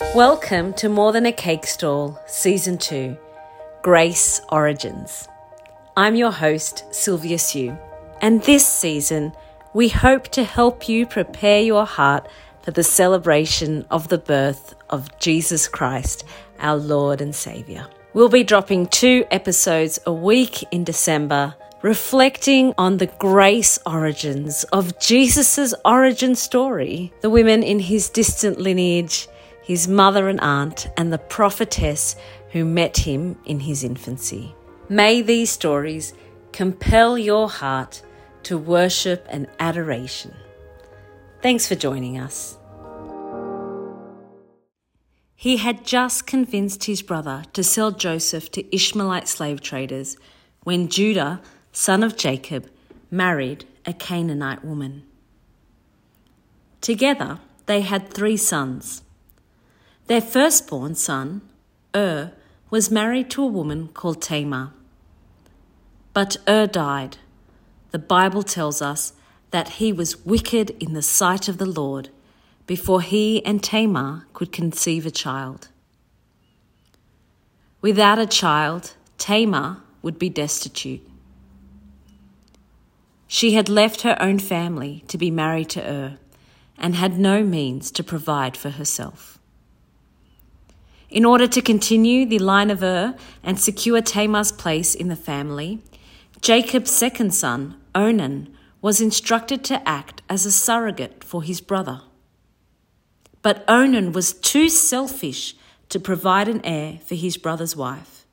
Welcome to More Than a Cake Stall, Season 2 Grace Origins. I'm your host, Sylvia Siu, and this season we hope to help you prepare your heart for the celebration of the birth of Jesus Christ, our Lord and Saviour. We'll be dropping two episodes a week in December, reflecting on the grace origins of Jesus' origin story, the women in his distant lineage, his mother and aunt, and the prophetess who met him in his infancy. May these stories compel your heart to worship and adoration. Thanks for joining us. He had just convinced his brother to sell Joseph to Ishmaelite slave traders when Judah, son of Jacob, married a Canaanite woman. Together, they had three sons. Their firstborn son, Ur, was married to a woman called Tamar. But Ur died. The Bible tells us that he was wicked in the sight of the Lord before he and Tamar could conceive a child. Without a child, Tamar would be destitute. She had left her own family to be married to Ur and had no means to provide for herself. In order to continue the line of Ur and secure Tamar's place in the family, Jacob's second son, Onan, was instructed to act as a surrogate for his brother. But Onan was too selfish to provide an heir for his brother's wife,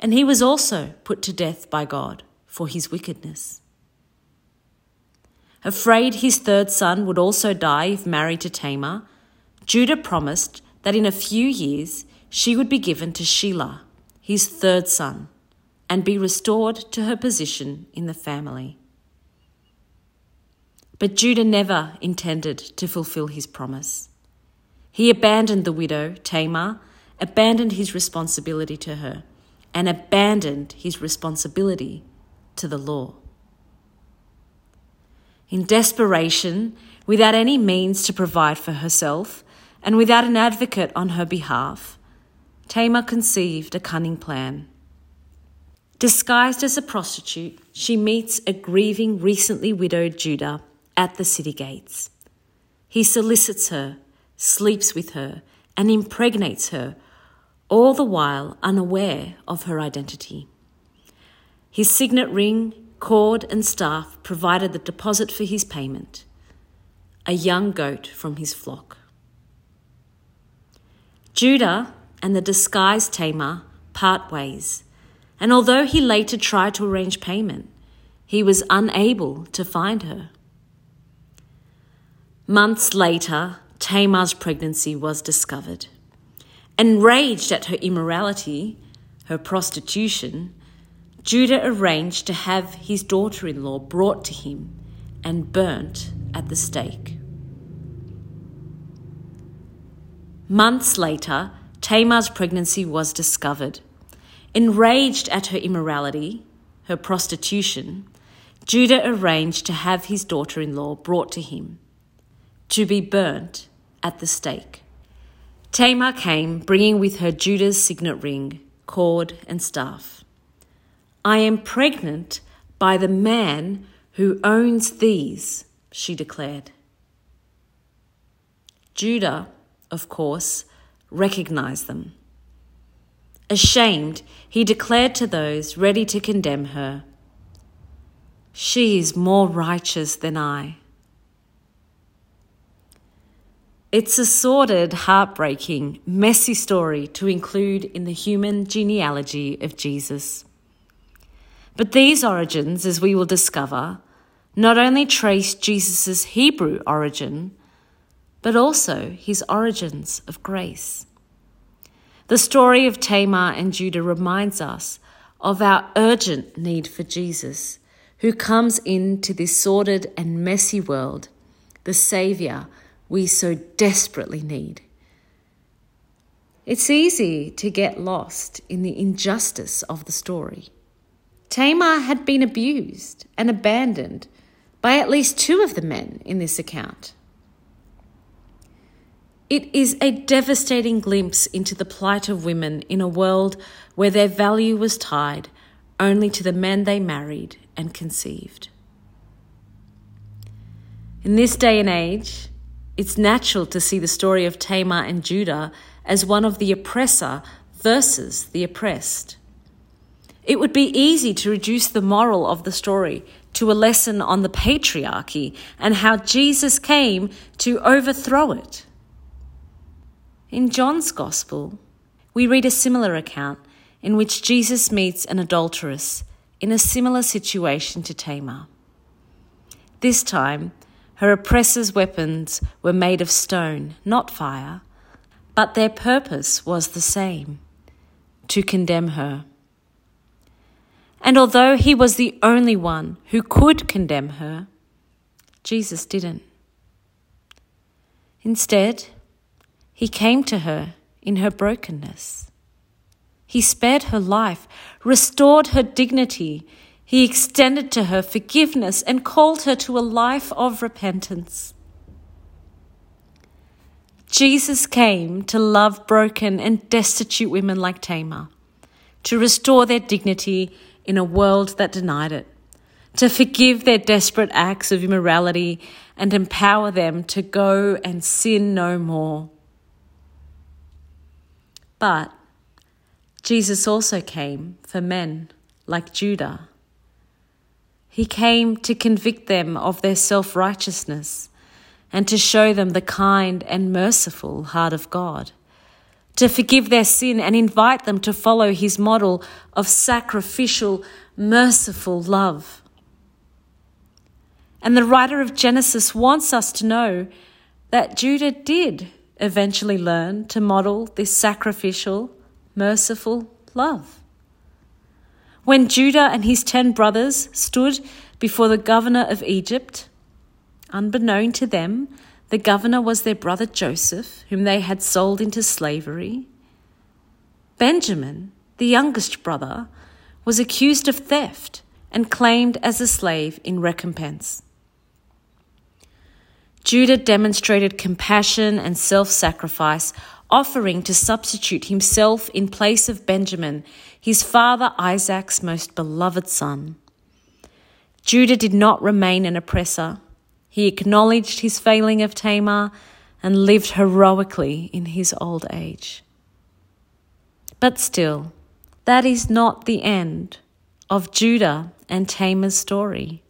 and he was also put to death by God for his wickedness. Afraid his third son would also die if married to Tamar, Judah promised that in a few years she would be given to Shelah, his third son, and be restored to her position in the family. But Judah never intended to fulfill his promise. He abandoned the widow, Tamar, abandoned his responsibility to her, and abandoned his responsibility to the law. In desperation, without any means to provide for herself, and without an advocate on her behalf, Tamar conceived a cunning plan. Disguised as a prostitute, she meets a grieving, recently widowed Judah at the city gates. He solicits her sleeps with her, and impregnates her, all the while unaware of her identity. His signet ring, cord, and staff provided the deposit for his payment a young goat from his flock. Judah and the disguised Tamar part ways, and although he later tried to arrange payment, he was unable to find her. Months later, Tamar's pregnancy was discovered. Enraged at her immorality, her prostitution, Judah arranged to have his daughter in law brought to him and burnt at the stake. Months later, Tamar's pregnancy was discovered. Enraged at her immorality, her prostitution, Judah arranged to have his daughter in law brought to him to be burnt at the stake. Tamar came, bringing with her Judah's signet ring, cord, and staff. I am pregnant by the man who owns these, she declared. Judah, of course, recognize them. Ashamed, he declared to those ready to condemn her, She is more righteous than I. It's a sordid, heartbreaking, messy story to include in the human genealogy of Jesus. But these origins, as we will discover, not only trace Jesus' Hebrew origin, but also his origins of grace. The story of Tamar and Judah reminds us of our urgent need for Jesus, who comes into this sordid and messy world, the Saviour we so desperately need. It's easy to get lost in the injustice of the story. Tamar had been abused and abandoned by at least two of the men in this account. It is a devastating glimpse into the plight of women in a world where their value was tied only to the men they married and conceived. In this day and age, it's natural to see the story of Tamar and Judah as one of the oppressor versus the oppressed. It would be easy to reduce the moral of the story to a lesson on the patriarchy and how Jesus came to overthrow it. In John's Gospel, we read a similar account in which Jesus meets an adulteress in a similar situation to Tamar. This time, her oppressors' weapons were made of stone, not fire, but their purpose was the same to condemn her. And although he was the only one who could condemn her, Jesus didn't. Instead, he came to her in her brokenness. He spared her life, restored her dignity. He extended to her forgiveness and called her to a life of repentance. Jesus came to love broken and destitute women like Tamar, to restore their dignity in a world that denied it, to forgive their desperate acts of immorality and empower them to go and sin no more. But Jesus also came for men like Judah. He came to convict them of their self righteousness and to show them the kind and merciful heart of God, to forgive their sin and invite them to follow his model of sacrificial, merciful love. And the writer of Genesis wants us to know that Judah did eventually learn to model this sacrificial, merciful love. When Judah and his ten brothers stood before the governor of Egypt, unbeknown to them, the governor was their brother Joseph, whom they had sold into slavery. Benjamin, the youngest brother, was accused of theft and claimed as a slave in recompense. Judah demonstrated compassion and self sacrifice, offering to substitute himself in place of Benjamin, his father Isaac's most beloved son. Judah did not remain an oppressor. He acknowledged his failing of Tamar and lived heroically in his old age. But still, that is not the end of Judah and Tamar's story.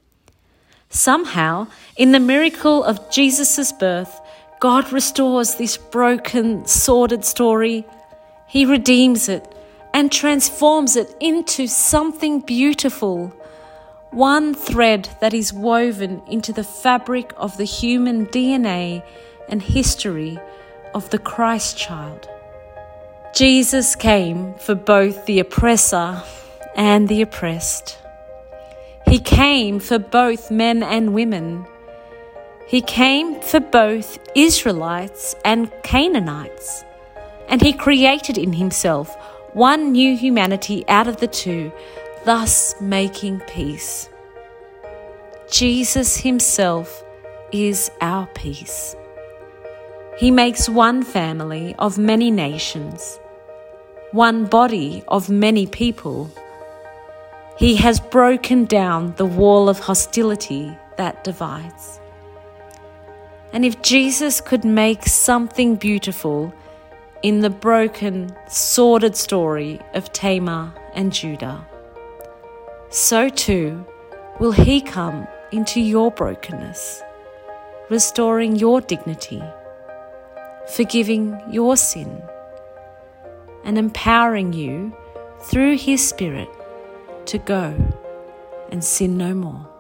Somehow, in the miracle of Jesus' birth, God restores this broken, sordid story. He redeems it and transforms it into something beautiful. One thread that is woven into the fabric of the human DNA and history of the Christ child. Jesus came for both the oppressor and the oppressed. He came for both men and women. He came for both Israelites and Canaanites. And he created in himself one new humanity out of the two, thus making peace. Jesus himself is our peace. He makes one family of many nations, one body of many people he has broken down the wall of hostility that divides. And if Jesus could make something beautiful in the broken, sordid story of Tamar and Judah, so too will he come into your brokenness, restoring your dignity, forgiving your sin, and empowering you through his Spirit to go and sin no more.